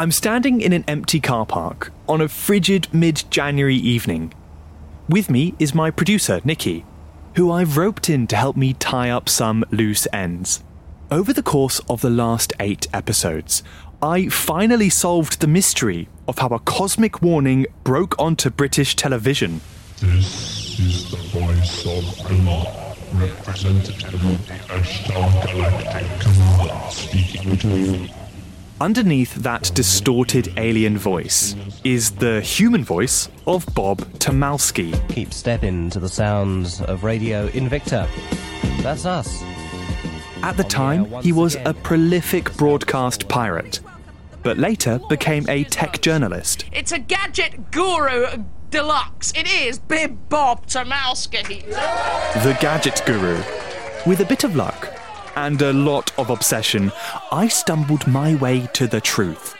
I'm standing in an empty car park on a frigid mid January evening. With me is my producer, Nicky, who I've roped in to help me tie up some loose ends. Over the course of the last eight episodes, I finally solved the mystery of how a cosmic warning broke onto British television. This is the voice of Allah, representative of the Ashtar Galactic Command, speaking to you. Underneath that distorted alien voice is the human voice of Bob Tomalski. Keep stepping to the sounds of Radio Invicta. That's us. At the time, he was a prolific broadcast pirate, but later became a tech journalist. It's a gadget guru deluxe. It is Bib Bob Tomalski. The gadget guru. With a bit of luck and a lot of obsession, I stumbled my way to the truth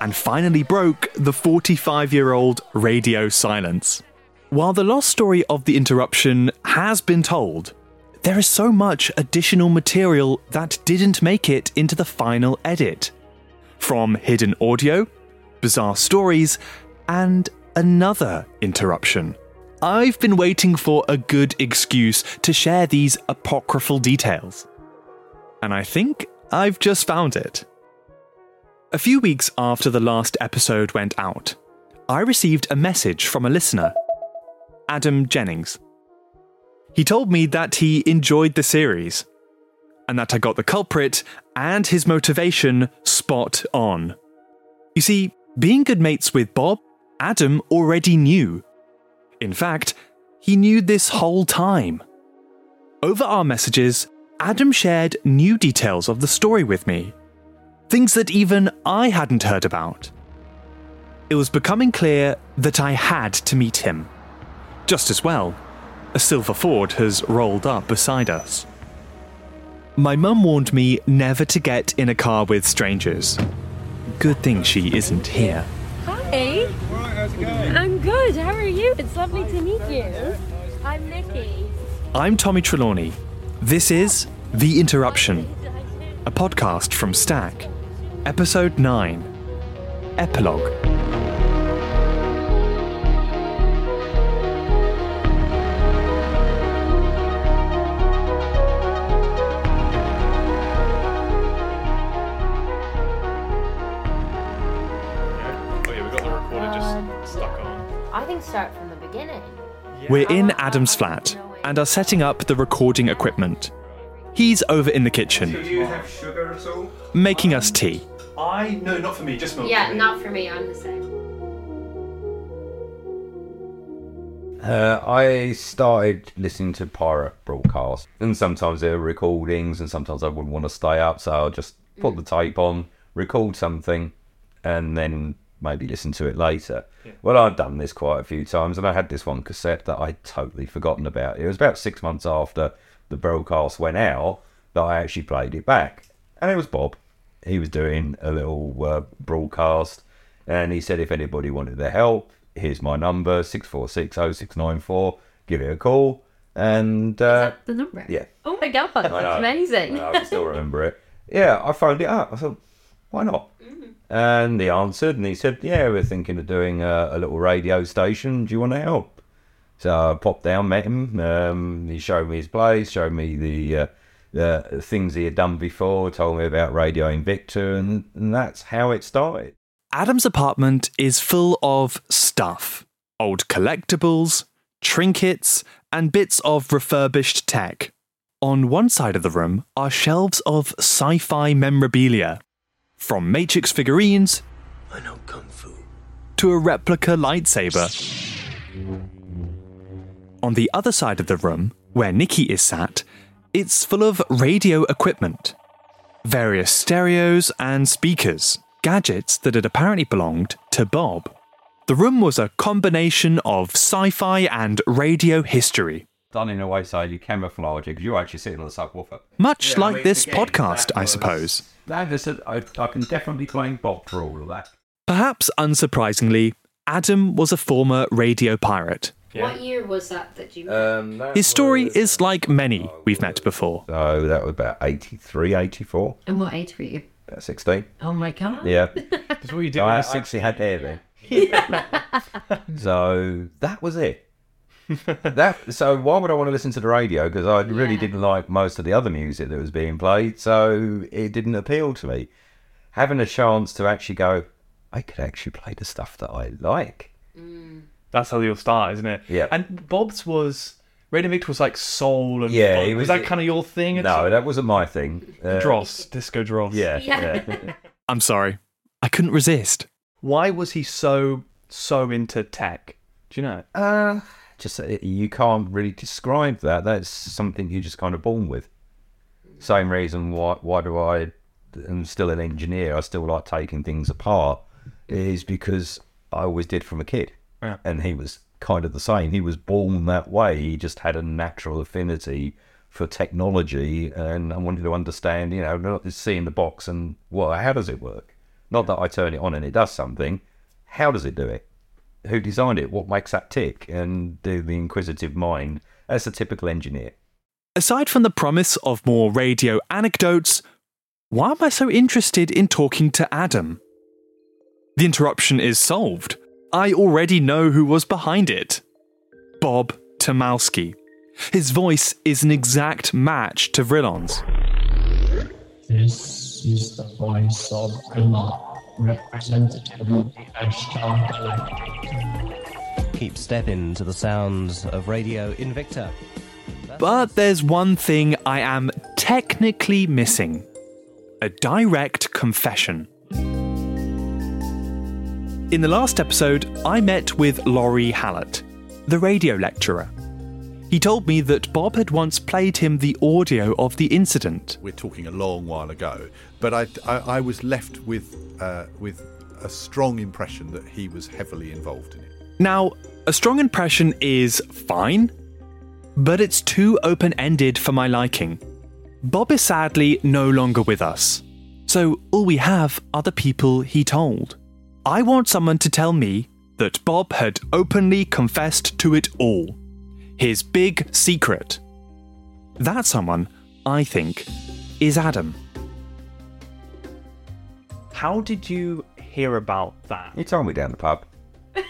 and finally broke the 45 year old radio silence. While the lost story of the interruption has been told, there is so much additional material that didn't make it into the final edit. From hidden audio, bizarre stories, and another interruption. I've been waiting for a good excuse to share these apocryphal details. And I think I've just found it. A few weeks after the last episode went out, I received a message from a listener, Adam Jennings. He told me that he enjoyed the series, and that I got the culprit and his motivation spot on. You see, being good mates with Bob, Adam already knew. In fact, he knew this whole time. Over our messages, Adam shared new details of the story with me. Things that even I hadn't heard about. It was becoming clear that I had to meet him. Just as well, a silver Ford has rolled up beside us. My mum warned me never to get in a car with strangers. Good thing she isn't here. Hi. I'm good. How are you? It's lovely to meet you. I'm Nicky. I'm Tommie Trelawney. This is The Interruption, a podcast from Stack, Episode 9 Epilogue. Oh yeah, we got the recorder just stuck on. I think start from the beginning. We're in Adam's flat and are setting up the recording equipment. He's over in the kitchen, Do you have sugar at all? making us tea. I no, not for me. Just milk. Yeah, not for me. I'm the same. Uh, I started listening to pirate broadcasts, and sometimes there were recordings, and sometimes I wouldn't want to stay up, so I'll just put the tape on, record something, and then maybe listen to it later. Well, I've done this quite a few times, and I had this one cassette that I'd totally forgotten about. It was about six months after the broadcast went out that I actually played it back, and it was Bob. He was doing a little uh, broadcast, and he said if anybody wanted their help, here's my number six four six zero six nine four. Give it a call, and uh, the number. yeah. Oh my god, that's I know. amazing. I can still remember it. Yeah, I phoned it up. I thought, why not? And he answered, and he said, "Yeah, we're thinking of doing a, a little radio station. Do you want to help?" So I popped down, met him. Um, he showed me his place, showed me the uh, the things he had done before, told me about Radio Invicta, and, and that's how it started. Adam's apartment is full of stuff old collectibles, trinkets, and bits of refurbished tech. On one side of the room are shelves of sci fi memorabilia, from Matrix figurines I know kung fu. to a replica lightsaber. On the other side of the room, where Nicky is sat, it's full of radio equipment. Various stereos and speakers, gadgets that had apparently belonged to Bob. The room was a combination of sci fi and radio history, Done in a way so you camouflage it because you're actually sitting on the subwoofer. much Yeah, I like mean, this again, podcast, that I was- suppose. That is, I, I can definitely blame Bob for all of that. Perhaps unsurprisingly, Adam was a former radio pirate. What year was that that you? Um, that His story was- is like many we've met before. So that was about 83, 84. and what age were you? About 16. Oh my god. Yeah. That's what you do. I when you're actually had hair then. so that was it. that so why would I want to listen to the radio? Because I really Yeah. didn't like most of the other music that was being played, so it didn't appeal to me. Having a chance to actually go, I could actually play the stuff that I like. That's how you'll start, isn't it? Yeah. And Bob's was Radio Victor was like soul and Yeah, was, was- that kind of your thing? No, that wasn't my thing. Uh, dross, disco dross. Yeah, Yeah. yeah. I'm sorry, I couldn't resist. Why was he so so into tech? Do you know? Uh, just uh, you can't really describe that. That's something you're just kind of born with. Same reason why why do I am still an engineer. I still like taking things apart. Is because I always did from a kid, Yeah. and he was kind of the same. He was born that way. He just had a natural affinity for technology, and I wanted to understand. You know, not just seeing the box and well, how does it work? Not that I turn it on and it does something. How does it do it? who designed it, what makes that tick, and the, the inquisitive mind as a typical engineer. Aside from the promise of more radio anecdotes, why am I so interested in talking to Adam? The interruption is solved. I already know who was behind it Bob Tomalski. His voice is an exact match to Vrillon's. This is the voice of Allah, representative of the Ashtar Galactic. Keep stepping to the sounds of Radio Invicta. But there's one thing I am technically missing a direct confession. In the last episode, I met with Laurie Hallett, the radio lecturer. He told me that Bob had once played him the audio of the incident. We're talking a long while ago, but I, I, I was left with uh, with a strong impression that he was heavily involved in it. Now, a strong impression is fine, but it's too open ended for my liking. Bob is sadly no longer with us, so all we have are the people he told. I want someone to tell me that Bob had openly confessed to it all. His big secret. That someone, I think, is Adam. How did you hear about that? He told me down the pub.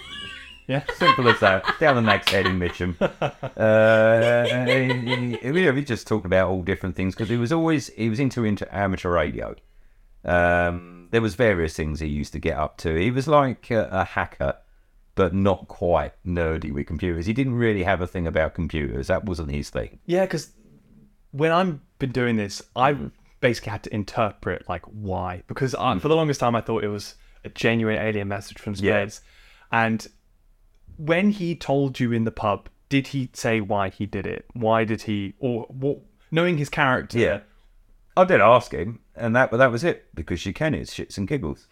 Yeah. Simple as that. Down the next head in Mitcham. Uh, he, he, you know, we just talked about all different things because he was always he was into into amateur radio. Um, there was various things he used to get up to. He was like a, a hacker, but not quite nerdy with computers. He didn't really have a thing about computers. That wasn't his thing. Yeah, because when I've been doing this, I hmm. basically had to interpret like why. Because I, hmm. for the longest time, I thought it was a genuine alien message from Yeah. And when he told you in the pub, did he say why he did it? Why did he, or what? Knowing his character, Yeah. I did ask him, and that that was it because she can. It's shits and giggles.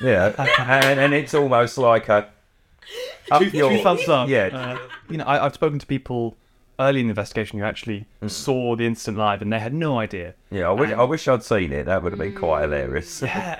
yeah, and, and it's almost like a up two, two thumbs up. Yeah, Uh, you know, I, I've spoken to people early in the investigation who actually saw the incident live, and they had no idea. yeah. I wish I wish I'd seen it. That would have been quite hilarious. Yeah.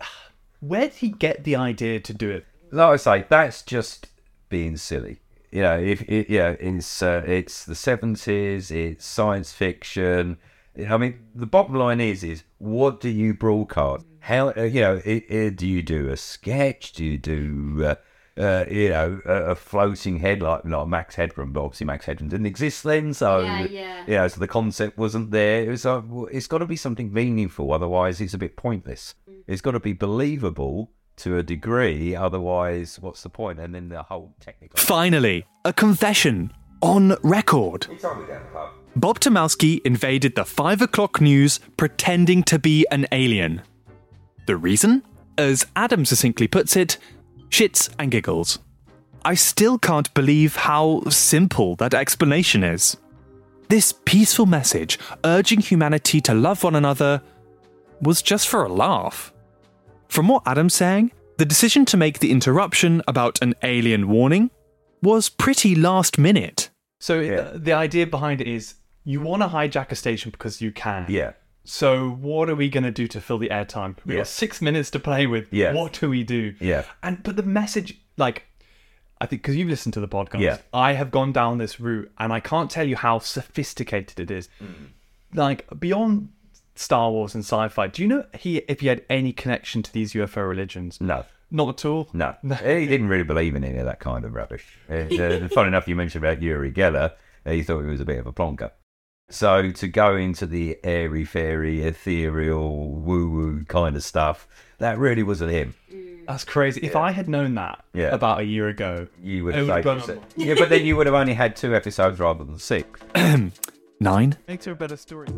Where did he get the idea to do it? like I say, that's just being silly. You know, if it, yeah, it's uh, it's the seventies, it's science fiction. I mean, the bottom line is is what do you broadcast? How uh, you know? i i do you do a sketch? Do you do uh, uh, you know a, a floating head like like Max Headroom? But obviously, Max Headroom didn't exist then, so Yeah, yeah. you know, so the concept wasn't there. It was like, well, it's got to be something meaningful, otherwise it's a bit pointless. It's got to be believable to a degree, otherwise, what's the point? And then the whole technical. Finally, a confession on record. It's only down the pub. Bob Tomalski invaded the 5 o'clock news pretending to be an alien. The reason? As Adam succinctly puts it, shits and giggles. I still can't believe how simple that explanation is. This peaceful message urging humanity to love one another was just for a laugh. From what Adam's saying, the decision to make the interruption about an alien warning was pretty last minute. So Yeah. Uh, the idea behind it is you want to hijack a station because you can. Yeah. So what are we going to do to fill the airtime? We Yeah. got six minutes to play with. Yeah. What do we do? Yeah. And but the message, like, I think because you've listened to the podcast, Yeah. I have gone down this route, and I can't tell you how sophisticated it is. Mm. Like beyond Star Wars and sci-fi. Do you know he if he had any connection to these UFO religions? No. Not at all. No, he didn't really believe in any of that kind of rubbish. Uh, uh, funny enough, you mentioned about Uri Geller. He thought he was a bit of a plonker. So to go into the airy fairy, ethereal, woo woo kind of stuff, that really wasn't him. Mm. That's crazy. If I had known that Yeah. about a year ago, You would it have would have say, blown yeah, but then you would have only had two episodes rather than six. Nine. Makes her a better story.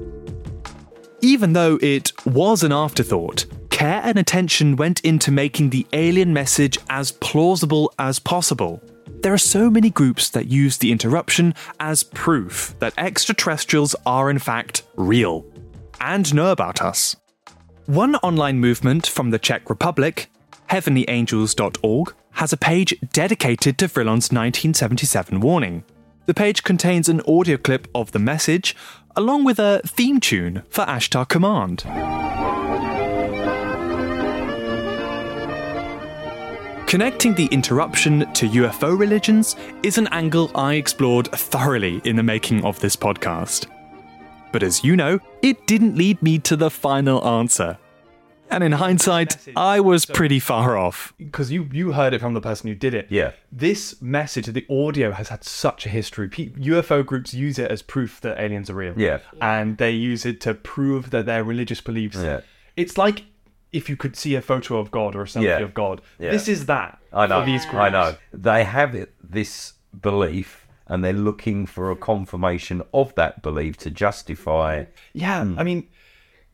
Even though it was an afterthought, care and attention went into making the alien message as plausible as possible. There are so many groups that use the interruption as proof that extraterrestrials are in fact real and know about us. One online movement from the Czech Republic, heavenlyangels.org, has a page dedicated to Vrillon's 1977 warning. The page contains an audio clip of the message, along with a theme tune for Ashtar Command. Connecting the interruption to UFO religions is an angle I explored thoroughly in the making of this podcast. But as you know, it didn't lead me to the final answer. And in hindsight, I was pretty far off. Because you, you heard it from the person who did it. Yeah. This message, the audio has had such a history. Pe- UFO groups use it as proof that aliens are real. Yeah. And they use it to prove that their religious beliefs. Yeah. It's like if you could see a photo of God or a selfie Yeah. of God. Yeah. This is that. I know. For these groups. I know. They have it, this belief, and they're looking for a confirmation of that belief to justify. Yeah, Hmm. I mean,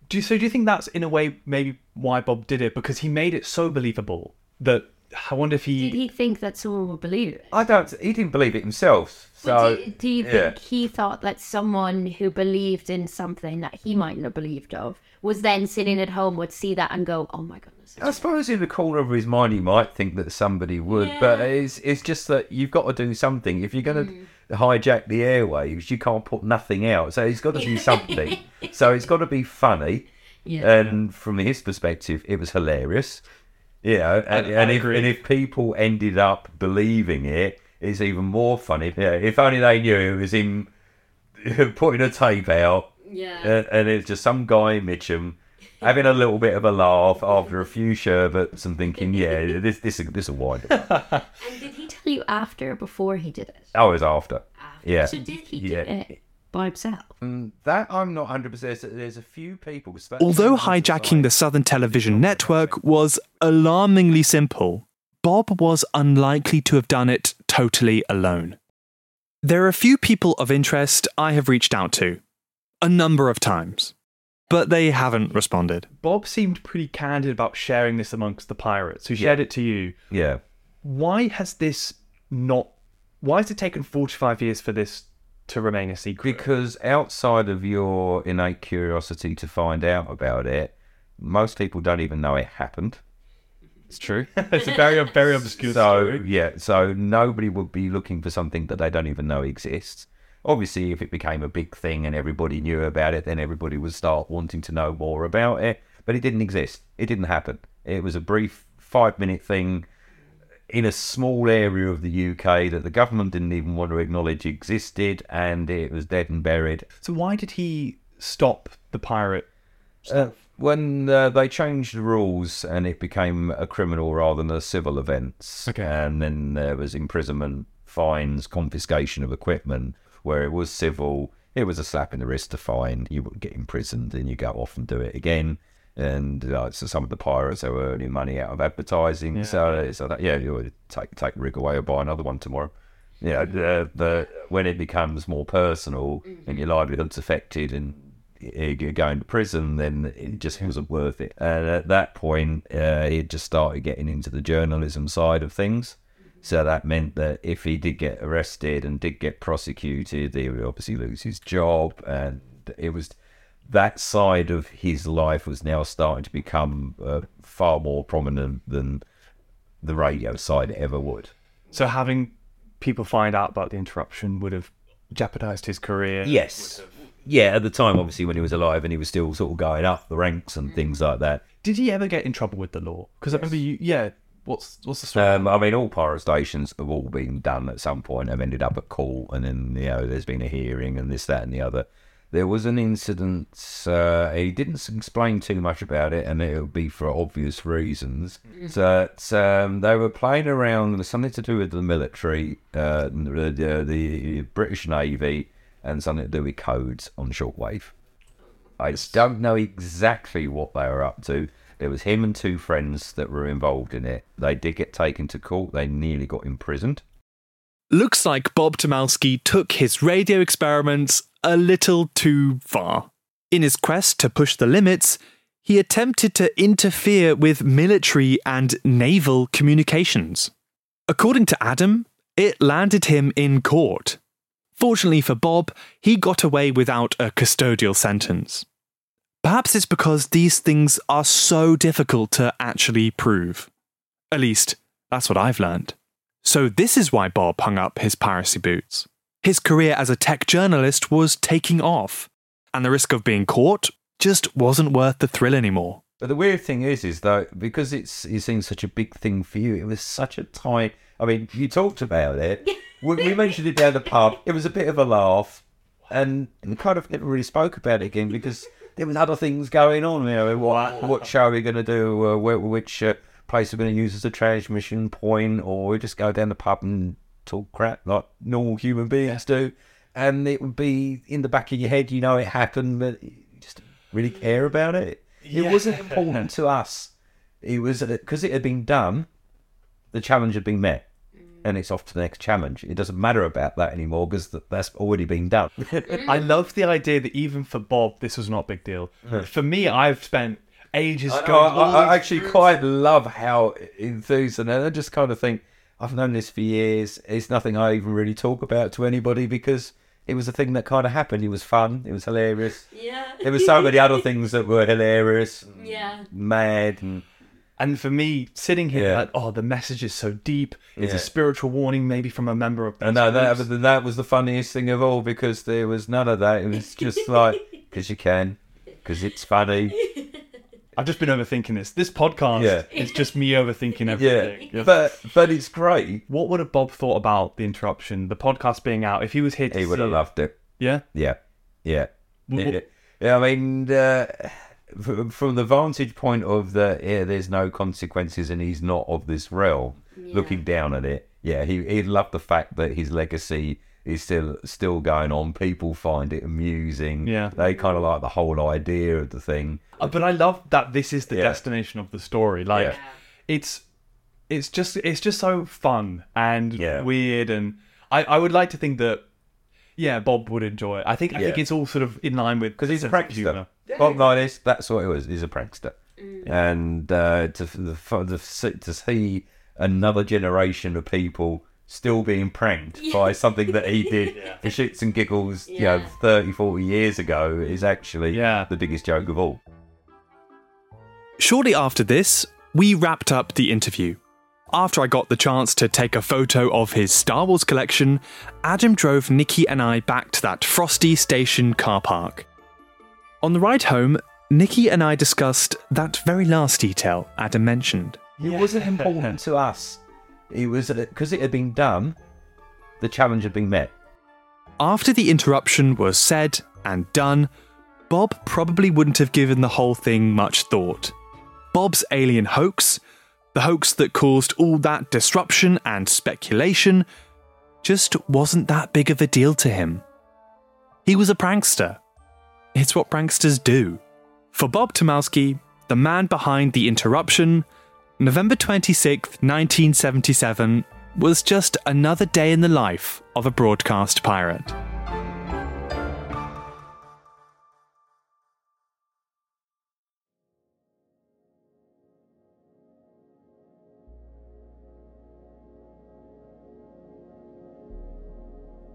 do you, so do you think that's in a way maybe why Bob did it because he made it so believable that I wonder if he Did he think that someone would believe it? I don't. He didn't believe it himself. So But do, do you yeah. think he thought that someone who believed in something that he might not have believed of was then sitting at home would see that and go, "Oh my goodness." I suppose in the corner of his mind he might think that somebody would, but it's it's just that you've got to do something. If you're going to hmm. hijack the airwaves, you can't put nothing out. So he's got to do something. so it's got to be funny. Yeah. And from his perspective, it was hilarious. You know, and, I- and if and if people ended up believing it, it's even more funny. Yeah, if only they knew it was him putting a tape out Yeah. and, and it's just some guy Mitcham, having a little bit of a laugh after a few sherbets and thinking, yeah, this this this will wind up. And did he tell you after or before he did it? I was after. Yeah. So did he Yeah. do it by himself? Mm, That I'm not 100%. There's a few people. Although hijacking the Southern Television Network was alarmingly simple, Bob was unlikely to have done it totally alone. There are a few people of interest I have reached out to, a number of times, but they haven't responded. Bob seemed pretty candid about sharing this amongst the pirates who shared it to you. Yeah. Why has this not. Why has it taken 45 years for this to remain a secret? Because outside of your innate curiosity to find out about it, most people don't even know it happened. It's true. it's a very, very obscure So story. yeah, so nobody would be looking for something that they don't even know exists. Obviously, if it became a big thing and everybody knew about it, then everybody would start wanting to know more about it. But it didn't exist. It didn't happen. It was a brief five-minute thing in a small area of the UK that the government didn't even want to acknowledge existed, and it was dead and buried. So why did he stop the pirate? Uh, when uh, they changed the rules and it became a criminal rather than a civil offence, Okay. and then there was imprisonment, fines, confiscation of equipment. Where it was civil, it was a slap in the wrist to fine. You would get imprisoned, and you go off and do it again. And uh, so some of the pirates are earning money out of advertising. So, so that yeah, you take take rig away or buy another one tomorrow. Yeah, the, the when it becomes more personal and your livelihood's affected and you're going to prison, then it just wasn't worth it. And at that point, uh, he had just started getting into the journalism side of things. So that meant that if he did get arrested and did get prosecuted, he would obviously lose his job. And it was that side of his life was now starting to become uh, far more prominent than the radio side ever would. So having people find out about the interruption would have jeopardized his career. Yes. Yeah, at the time, obviously, when he was alive and he was still sort of going up the ranks and things like that. Did he ever get in trouble with the law? Because I remember you. Yeah. What's what's the story? Um, I mean, all pirate stations have all been done at some point. Have ended up at court, and then you know there's been a hearing and this, that, and the other. there was an incident. Uh, he didn't explain too much about it, and it would be for obvious reasons. That um, they were playing around with something to do with the military, uh, the, the, the British Navy, and something to do with codes on shortwave. I just don't know exactly what they were up to. There was him and two friends that were involved in it. They did get taken to court. They nearly got imprisoned. Looks like Bob Tomalski took his radio experiments a little too far. In his quest to push the limits, he attempted to interfere with military and naval communications. According to Adam, it landed him in court. Fortunately for Bob, he got away without a custodial sentence. Perhaps it's because these things are so difficult to actually prove. At least, that's what I've learned. So, this is why Bob hung up his piracy boots. His career as a tech journalist was taking off, and the risk of being caught just wasn't worth the thrill anymore. But the weird thing is, is though because it's it seems such a big thing for you, it was such a tight. I mean, you talked about it. we, we mentioned it down the pub. It was a bit of a laugh, and we kind of never really spoke about it again because there was other things going on. You know, what what show are we going to do? Uh, wh- which uh, place we're going to use as a transmission point, or we just go down the pub and talk crap like normal human beings do. And it would be in the back of your head, you know, it happened, but you just really care about it. It wasn't important to us. It was because it had been done. The challenge had been met, and it's off to the next challenge. It doesn't matter about that anymore because that's already been done. I love the idea that even for Bob, this was not a big deal. For me, I've spent ages I, going. I, all I actually routes. quite love how enthused, and I just kind of think I've known this for years. It's nothing I even really talk about to anybody because it was a thing that kind of happened. It was fun. It was hilarious. Yeah. There were so many other things that were hilarious, Yeah. mad, and And for me, sitting here, Yeah. like, oh, the message is so deep. It's Yeah. a spiritual warning, maybe from a member of. And no, that, but that was the funniest thing of all because there was none of that. It was just like, because you can, because it's funny. I've just been overthinking this. This podcast Yeah. is just me overthinking Yeah, everything. but but it's great. What would have Bob thought about the interruption, the podcast being out, if he was here to He would see have it? loved it. Yeah. Yeah, yeah, W- yeah. yeah I mean, uh, from the vantage point of the yeah, there's no consequences and he's not of this realm. Looking down at it, yeah, he he loved the fact that his legacy is still still going on. People find it amusing. Yeah. they kind of like the whole idea of the thing. Uh, But I love that this is the Yeah. destination of the story. Like Yeah. it's it's just it's just so fun and Yeah. weird and I, I would like to think that yeah, Bob would enjoy it. I think I think Yeah. it's all sort of in line with because he's a prankster. humour. Bottom line is that's what it was. He's a prankster, and uh, to the, the to see another generation of people still being pranked by something that he did for shits and giggles, you know, Yeah. 30, 40 years ago is actually Yeah. the biggest joke of all. Shortly after this, we wrapped up the interview. After I got the chance to take a photo of his Star Wars collection, Adam drove Nicky and I back to that frosty station car park. On the ride home, Nicky and I discussed that very last detail Adam mentioned. It wasn't important to us. It was because it had been done. The challenge had been met. After the interruption was said and done, Bob probably wouldn't have given the whole thing much thought. Bob's alien hoax, the hoax that caused all that disruption and speculation, just wasn't that big of a deal to him. He was a prankster. It's what pranksters do. For Bob Tomalski, the man behind the interruption, November 26, 1977 was just another day in the life of a broadcast pirate.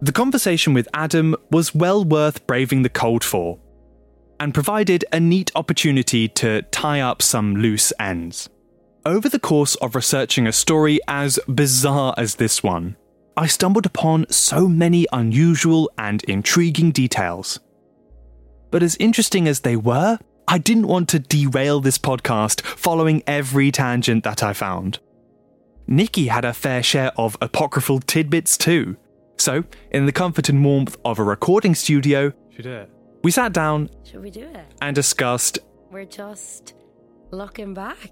The conversation with Adam was well worth braving the cold for, and provided a neat opportunity to tie up some loose ends. Over the course of researching a story as bizarre as this one, I stumbled upon so many unusual and intriguing details. But as interesting as they were, I didn't want to derail this podcast following every tangent that I found. Nicky had a fair share of apocryphal tidbits too. So, in the comfort and warmth of a recording studio, We sat down Should we do it? and discussed We're just looking back,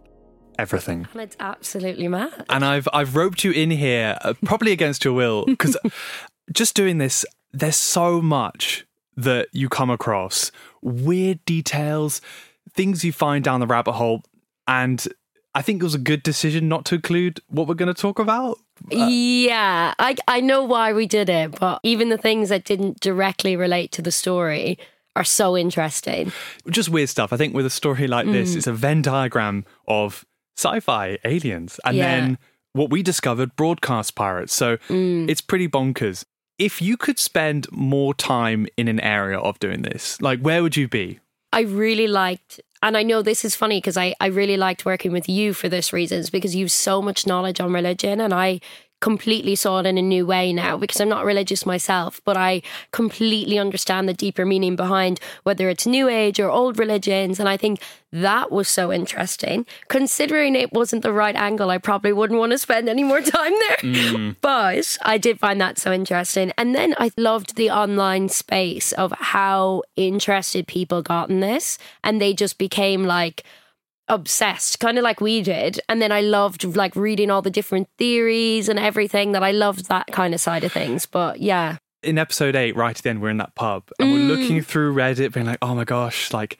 everything. and it's absolutely mad. And I've I've roped you in here, uh, probably against your will, because just doing this, there's so much that you come across, weird details, things you find down the rabbit hole, and I think it was a good decision not to include what we're going to talk about. yeah, I I know why we did it, but even the things that didn't directly relate to the story are so interesting. Just weird stuff. I think with a story like this, Mm. it's a Venn diagram of sci-fi aliens, and Yeah. then what we discovered, broadcast pirates. So Mm. it's pretty bonkers. If you could spend more time in an area of doing this, like where would you be? I really liked, and I know this is funny because I, I really liked working with you for this reasons because you've so much knowledge on religion, and I completely saw it in a new way now because I'm not religious myself, but I completely understand the deeper meaning behind whether it's new age or old religions. And I think that was so interesting. Considering it wasn't the right angle, I probably wouldn't want to spend any more time there. Mm. But I did find that so interesting. And then I loved the online space of how interested people got in this. And they just became like obsessed, kind of like we did. And then I loved like reading all the different theories and everything that I loved that kind of side of things. But yeah. in episode eight, right at the end, we're in that pub and Mm. we're looking through Reddit, being like, oh my gosh, like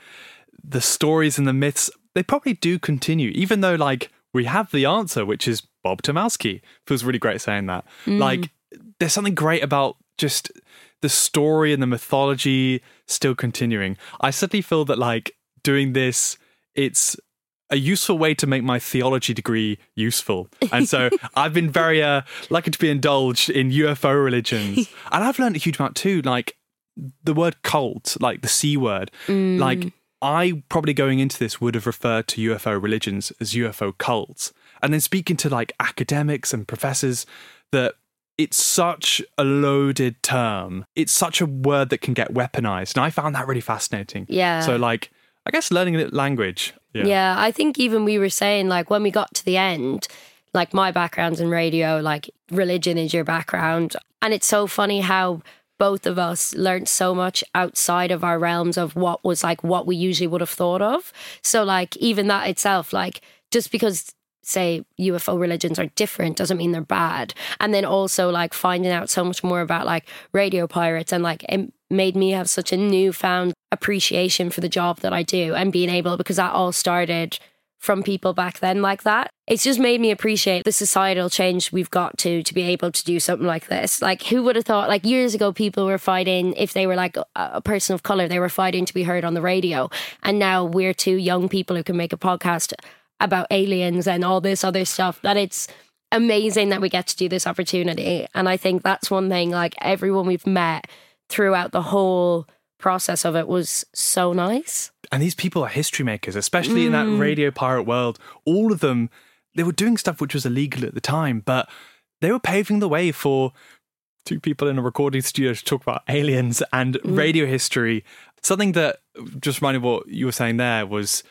the stories and the myths, they probably do continue, even though like we have the answer, which is Bob Tomalski. Feels really great saying that. Mm. Like there's something great about just the story and the mythology still continuing. I suddenly feel that like doing this, it's a useful way to make my theology degree useful. And so I've been very uh, lucky to be indulged in UFO religions. And I've learned a huge amount too, like the word cult, like the C word. Mm. Like I probably going into this would have referred to UFO religions as UFO cults. And then speaking to like academics and professors that it's such a loaded term. It's such a word that can get weaponized. And I found that really fascinating. Yeah. So like I guess learning the language. Yeah. Yeah. I think even we were saying, like, when we got to the end, like, my background's in radio, like, religion is your background. And it's so funny how both of us learned so much outside of our realms of what was like what we usually would have thought of. So, like, even that itself, like, just because say UFO religions are different doesn't mean they're bad. And then also like finding out so much more about like radio pirates and like it made me have such a newfound appreciation for the job that I do and being able because that all started from people back then like that. It's just made me appreciate the societal change we've got to to be able to do something like this. Like who would have thought like years ago people were fighting if they were like a, person of color they were fighting to be heard on the radio and now we're two young people who can make a podcast about aliens and all this other stuff that it's amazing that we get to do this opportunity and i think that's one thing like everyone we've met throughout the whole process of it was so nice And these people are history makers, especially in that Mm. radio pirate world. All of them, they were doing stuff which was illegal at the time, but they were paving the way for two people in a recording studio to talk about aliens and Mm. radio history. Something that just reminded what you were saying there was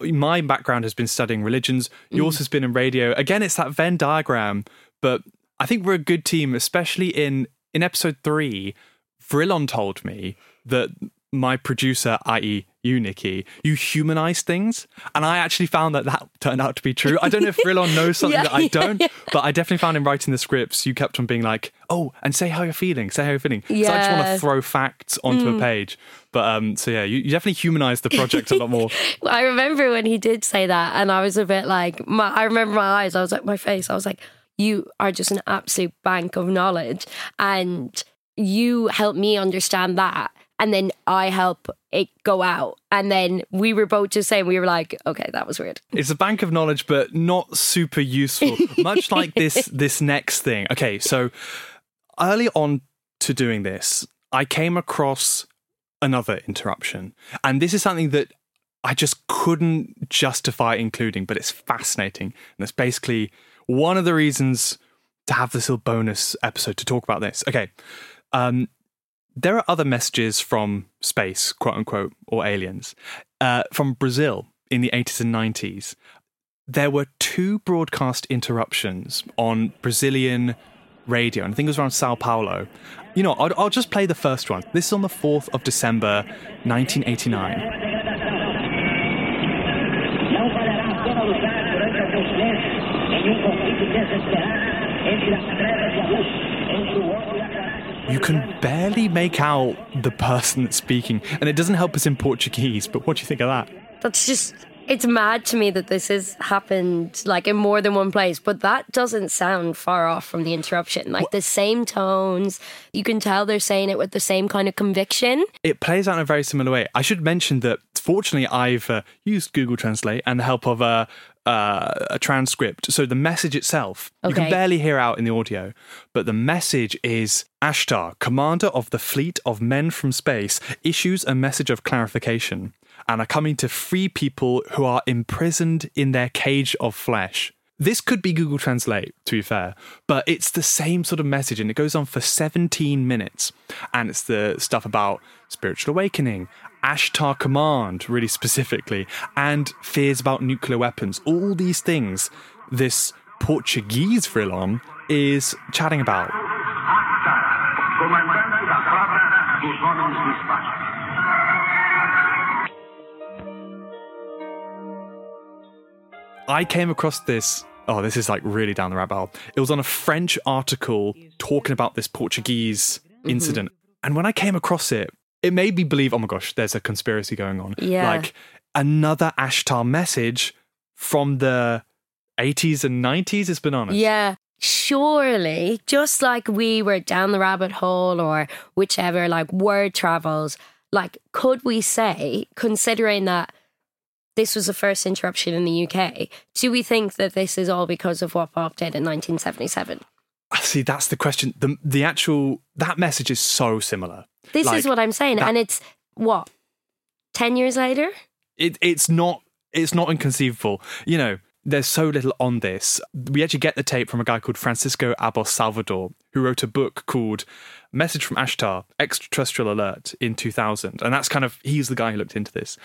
my background has been studying religions. Yours Mm. has been in radio. Again, it's that Venn diagram, but I think we're a good team, especially in in episode three. Vrillon told me that my producer, i.e., you, Nicky, you humanize things, and I actually found that that turned out to be true. I don't know if Vrillon knows something Yeah, that I yeah, don't, yeah. but I definitely found in writing the scripts, you kept on being like, "Oh, and say how you're feeling, say how you're feeling." So I just want to throw facts onto Mm. a page. But um, so yeah, you, you definitely humanized the project a lot more. I remember when he did say that, and I was a bit like, my, I remember my eyes, I was like, my face, I was like, you are just an absolute bank of knowledge. And you helped me understand that. And then I help it go out. And then we were both just saying, we were like, okay, that was weird. It's a bank of knowledge, but not super useful. Much like this this next thing. Okay, so early on to doing this, I came across another interruption, and this is something that I just couldn't justify including, but it's fascinating, and it's basically one of the reasons to have this little bonus episode to talk about this. Okay, um, there are other messages from space, quote unquote, or aliens, uh, from Brazil in the 80s and 90s. There were two broadcast interruptions on Brazilian radio, and I think it was around Sao Paulo. You know, I'll, I'll just play the first one. This is on the 4th of December, 1989. You can barely make out the person that's speaking, and it doesn't help us in Portuguese, but what do you think of that? That's just it's mad to me that this has happened like in more than one place, but that doesn't sound far off from the interruption. Like the same tones, you can tell they're saying it with the same kind of conviction. It plays out in a very similar way. I should mention that fortunately I've uh, used Google Translate and the help of a, uh, a transcript. So the message itself, you can barely hear out in the audio, but the message is Ashtar, commander of the fleet of men from space, issues a message of clarification and are coming to free people who are imprisoned in their cage of flesh. This could be Google Translate, to be fair, but it's the same sort of message and it goes on for 17 minutes. And it's the stuff about spiritual awakening, Ashtar Command, really specifically, and fears about nuclear weapons. All these things this Portuguese Vrillon is chatting about. Comandante da Frota dos Homens do Espaço. I came across this. Oh, this is like really down the rabbit hole. It was on a French article talking about this Portuguese mm-hmm. incident. And when I came across it, it made me believe, oh my gosh, there's a conspiracy going on. Yeah. Like another Ashtar message from the 80s and 90s, it's been honest. Yeah. Surely, just like we were down the rabbit hole or whichever, like word travels, like, could we say, considering that this was the first interruption in the UK, do we think that this is all because of what Bob did in 1977? See, that's the question. The, the actual, that message is so similar. This Like, is what I'm saying. that- and it's what? 10 years later? it, it's not it's not inconceivable. You know, there's so little on this. We actually get the tape from a guy called Francisco Abos Salvador, who wrote a book called Message from Ashtar, Extraterrestrial Alert in 2000. And that's kind of, he's the guy who looked into this.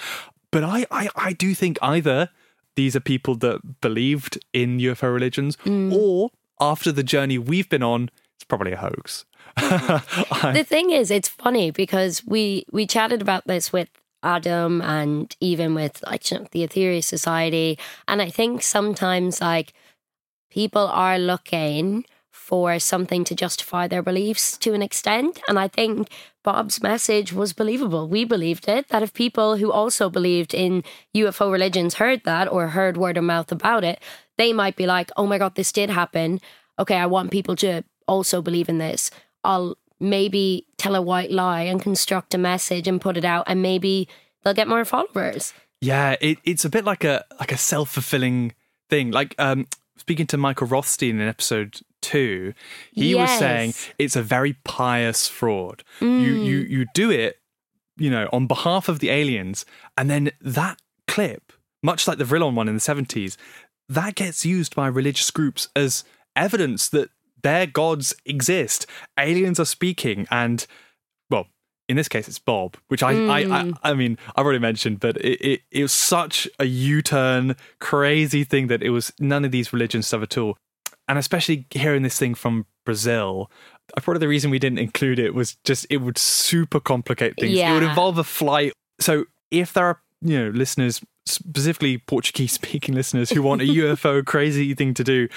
But I, I, I do think either these are people that believed in UFO religions, mm. or after the journey we've been on, it's probably a hoax. The thing is, it's funny because we we chatted about this with Adam and even with like the Aetherius Society, and I think sometimes like people are looking for something to justify their beliefs to an extent, and I think Bob's message was believable. We believed it. That if people who also believed in UFO religions heard that or heard word of mouth about it, they might be like, "Oh my god, this did happen." Okay, I want people to also believe in this. I'll maybe tell a white lie and construct a message and put it out, and maybe they'll get more followers. Yeah, it, it's a bit like a like a self fulfilling thing. Like um, speaking to Mikael Rothstein in episode two, he was saying it's a very pious fraud. You Mm. you you do it, you know, on behalf of the aliens, and then that clip, much like the Vrillon one in the seventies, that gets used by religious groups as evidence that their gods exist. Aliens are speaking, and well, in this case, it's Bob, which I, I, I, Mm. I mean, I've already mentioned, but it, it, it was such a U-turn, crazy thing that it was none of these religion stuff at all, and especially hearing this thing from Brazil. Probably the reason we didn't include it was just it would super complicate things. Yeah. It would involve a flight. So if there are you know listeners, specifically Portuguese-speaking listeners, who want a UFO crazy thing to do,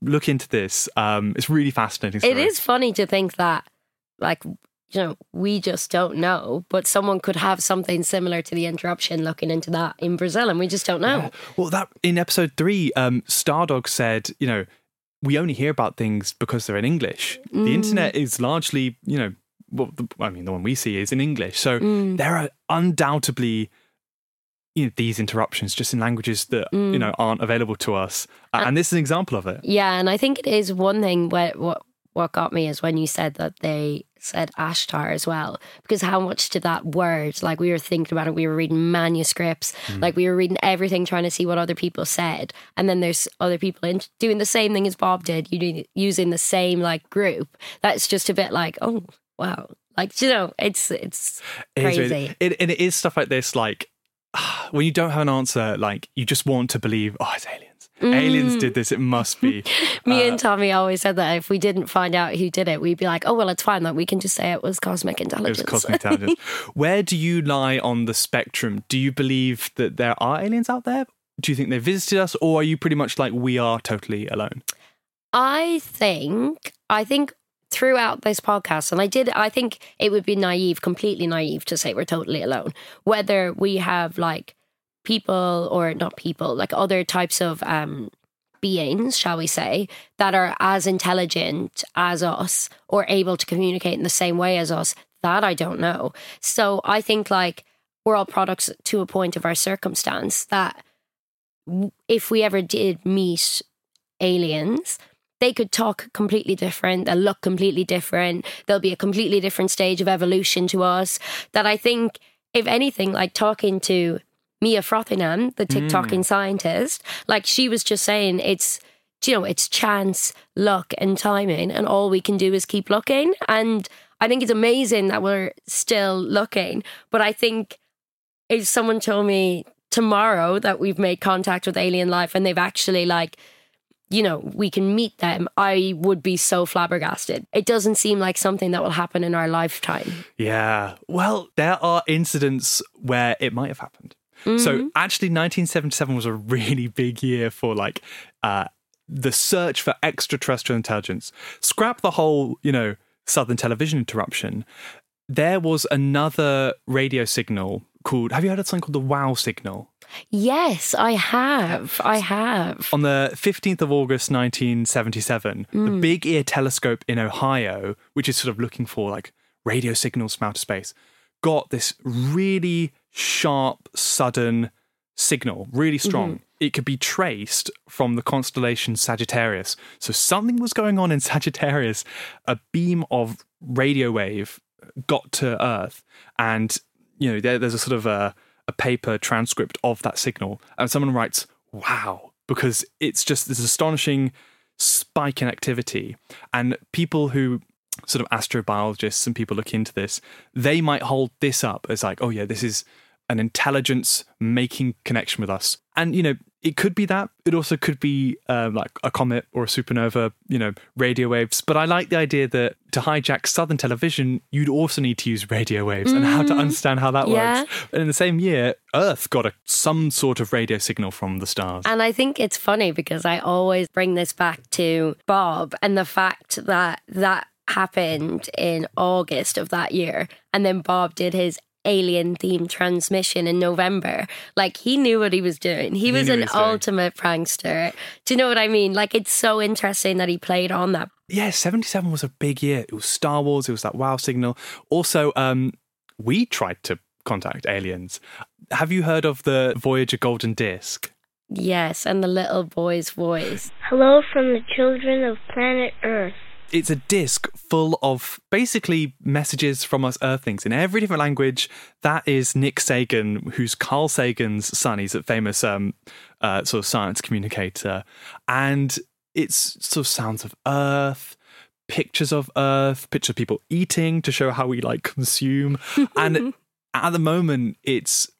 look into this. Um, it's really fascinating. It story. is funny to think that, like, you know, we just don't know, but someone could have something similar to the interruption looking into that in Brazil, and we just don't know. Well, that in episode three, um, Stardog said, you know, we only hear about things because they're in English. The Mm. internet is largely, you know, well, the, I mean, the one we see is in English. So Mm. there are undoubtedly, you know, these interruptions just in languages that you Mm. know aren't available to us, Uh, and this is an example of it. Yeah, and I think it is one thing what what what got me is when you said that they said Ashtar as well, because how much did that word? Like we were thinking about it, we were reading manuscripts, like we were reading everything, trying to see what other people said, and then there's other people in, doing the same thing as Bob did, you do, using the same like group. That's just a bit like, oh wow, like you know, it's it's It is crazy. really- it, and it is stuff like this, like when you don't have an answer, like you just want to believe, oh, it's aliens. Aliens Mm. did this. It must be. Me Uh, and Tommie always said that if we didn't find out who did it, we'd be like, oh, well, it's fine that we can just say it was cosmic intelligence. It was cosmic intelligence. Where do you lie on the spectrum? Do you believe that there are aliens out there? Do you think they visited us, or are you pretty much like we are totally alone? I think, I think throughout this podcast, and I did, I think it would be naive, completely naive to say we're totally alone. Whether we have like people or not people, like other types of um, beings, shall we say, that are as intelligent as us or able to communicate in the same way as us, that I don't know. So I think like we're all products to a point of our circumstance that if we ever did meet aliens, they could talk completely different, they'll look completely different, there'll be a completely different stage of evolution to us. That I think, if anything, like talking to Mia Frothingham, the TikToking mm. scientist, like she was just saying it's you know, it's chance, luck, and timing, and all we can do is keep looking. And I think it's amazing that we're still looking. But I think if someone told me tomorrow that we've made contact with alien life and they've actually like you know we can meet them i would be so flabbergasted it doesn't seem like something that will happen in our lifetime Yeah. Well, there are incidents where it might have happened. So actually, 1977 was a really big year for like uh, the search for extraterrestrial intelligence. Scrap the whole, you know, Southern television interruption. There was another radio signal called. Have you heard of something called the WOW signal? yes i have i have On the 15th of August 1977, the Mm. Big Ear Telescope in Ohio, which is sort of looking for like radio signals from outer space, got this really sharp, sudden signal, really strong. It could be traced from the constellation Sagittarius. So something was going on in Sagittarius. A beam of radio wave got to Earth, and you know there, there's a sort of a, a paper transcript of that signal, and someone writes, "Wow," because it's just this astonishing spike in activity, and people who sort of astrobiologists and people look into this, they might hold this up as like, oh yeah, this is an intelligence making connection with us. And you know, it could be that. It also could be um, like a comet or a supernova, you know, radio waves. But I like the idea that to hijack Southern television, you'd also need to use radio waves and how to Mhm. understand how that Yeah. works. And in the same year, Earth got a, some sort of radio signal from the stars. And I think it's funny because I always bring this back to Bob and the fact that that happened in August of that year. And then Bob did his alien themed transmission in November. Like he knew what he was doing. He, He was knew an what he was doing. ultimate prankster. Do you know what I mean? Like it's so interesting that he played on that. yeah, 77 was a big year. It was Star Wars, it was that wow signal. Also, um, we tried to contact aliens. Have you heard of the Voyager Golden Disc? Yes, and the little boy's voice. Hello from the children of planet Earth. It's a disc full of basically messages from us Earthlings in every different language. That is Nick Sagan, who's Carl Sagan's son. He's a famous um, uh, sort of science communicator. And it's sort of sounds of Earth, pictures of Earth, pictures of people eating to show how we like consume. and at the moment, it's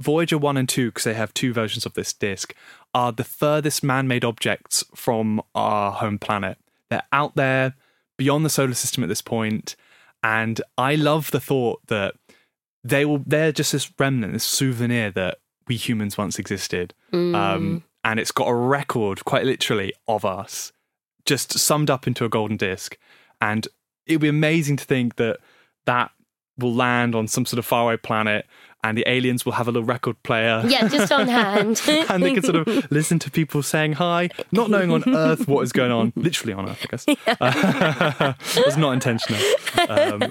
Voyager 1 and 2, because they have two versions of this disc, are the furthest man made objects from our home planet. They're out there beyond the solar system at this point, and I love the thought that they will they're just this remnant, this souvenir that we humans once existed. Mm. Um, and it's got a record, quite literally, of us, just summed up into a golden disc. And it'd be amazing to think that that will land on some sort of faraway planet and the aliens will have a little record player. Yeah, just on hand. and they can sort of listen to people saying hi, not knowing on Earth what is going on, literally on Earth, I guess. it was not intentional. Um,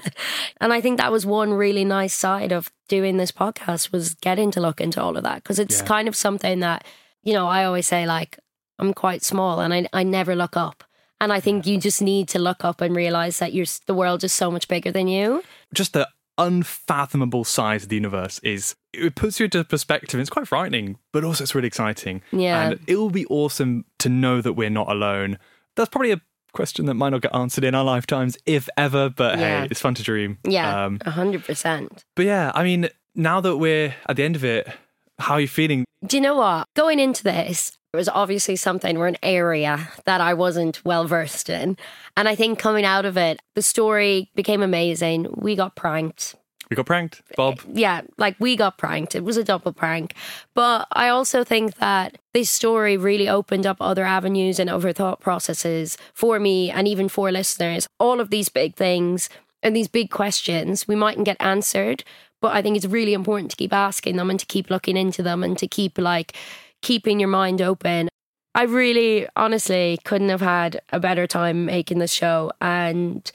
And I think that was one really nice side of doing this podcast was getting to look into all of that because it's Yeah. kind of something that, you know, I always say like I'm quite small and I, I never look up. And I think you just need to look up and realize that you're, the world is so much bigger than you. Just the unfathomable size of the universe is it puts you into perspective it's quite frightening but also it's really exciting Yeah. and it will be awesome to know that we're not alone that's probably a question that might not get answered in our lifetimes if ever but Yeah. hey it's fun to dream Yeah, um, a hundred percent. but yeah i mean now that we're at the end of it How are you feeling? Do you know what? Going into this, it was obviously something or an area that I wasn't well versed in. And I think coming out of it, the story became amazing. We got pranked. We got pranked, Bob. Eh, yeah, like we got pranked. It was a double prank. But I also think that this story really opened up other avenues and other thought processes for me and even for listeners. All of these big things and these big questions we mightn't get answered, but I think it's really important to keep asking them and to keep looking into them and to keep like keeping your mind open. I really honestly couldn't have had a better time making the show and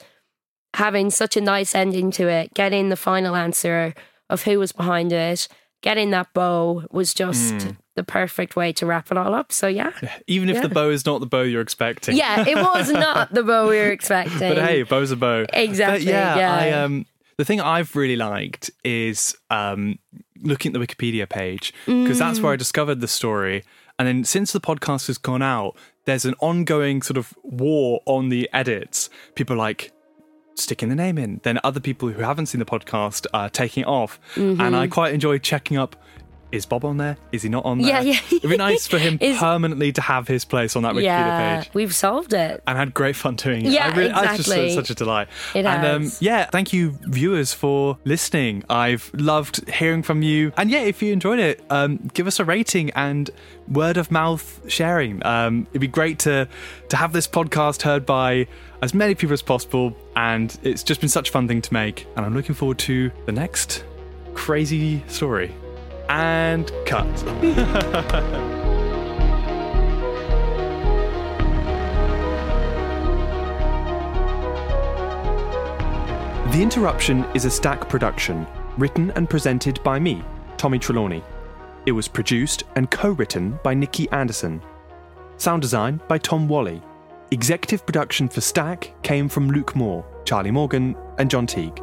having such a nice ending to it, getting the final answer of who was behind it, getting that bow was just Mm. The perfect way to wrap it all up. So yeah. Even if Yeah. the bow is not the bow you're expecting. Yeah, it was not the bow we were expecting. but hey, bow's a bow. Exactly, But yeah, yeah. I um the thing I've really liked is um looking at the Wikipedia page because that's Mm. where I discovered the story. And then since the podcast has gone out, there's an ongoing sort of war on the edits. People are like sticking the name in. Then other people who haven't seen the podcast are taking it off. And I Mhm. quite enjoy checking up. Is Bob on there? Is he not on there? Yeah, yeah. It'd be nice for him Is- permanently to have his place on that Wikipedia yeah, page we've solved it. and had great fun doing it. Yeah, I really, It's just exactly. such a delight. It and um, yeah, thank you, viewers, for listening. I've loved hearing from you. And yeah, if you enjoyed it, um, give us a rating and word of mouth sharing. Um, it'd be great to to have this podcast heard by as many people as possible. And it's just been such a fun thing to make. And I'm looking forward to the next crazy story. And cut. The Interruption is Acast production, written and presented by me, Tommie Trelawney. It was produced and co written by Nicky Anderson. Sound design by Tom Wally. Executive production for Acast came from Luke Moore, Charlie Morgan, and John Teague.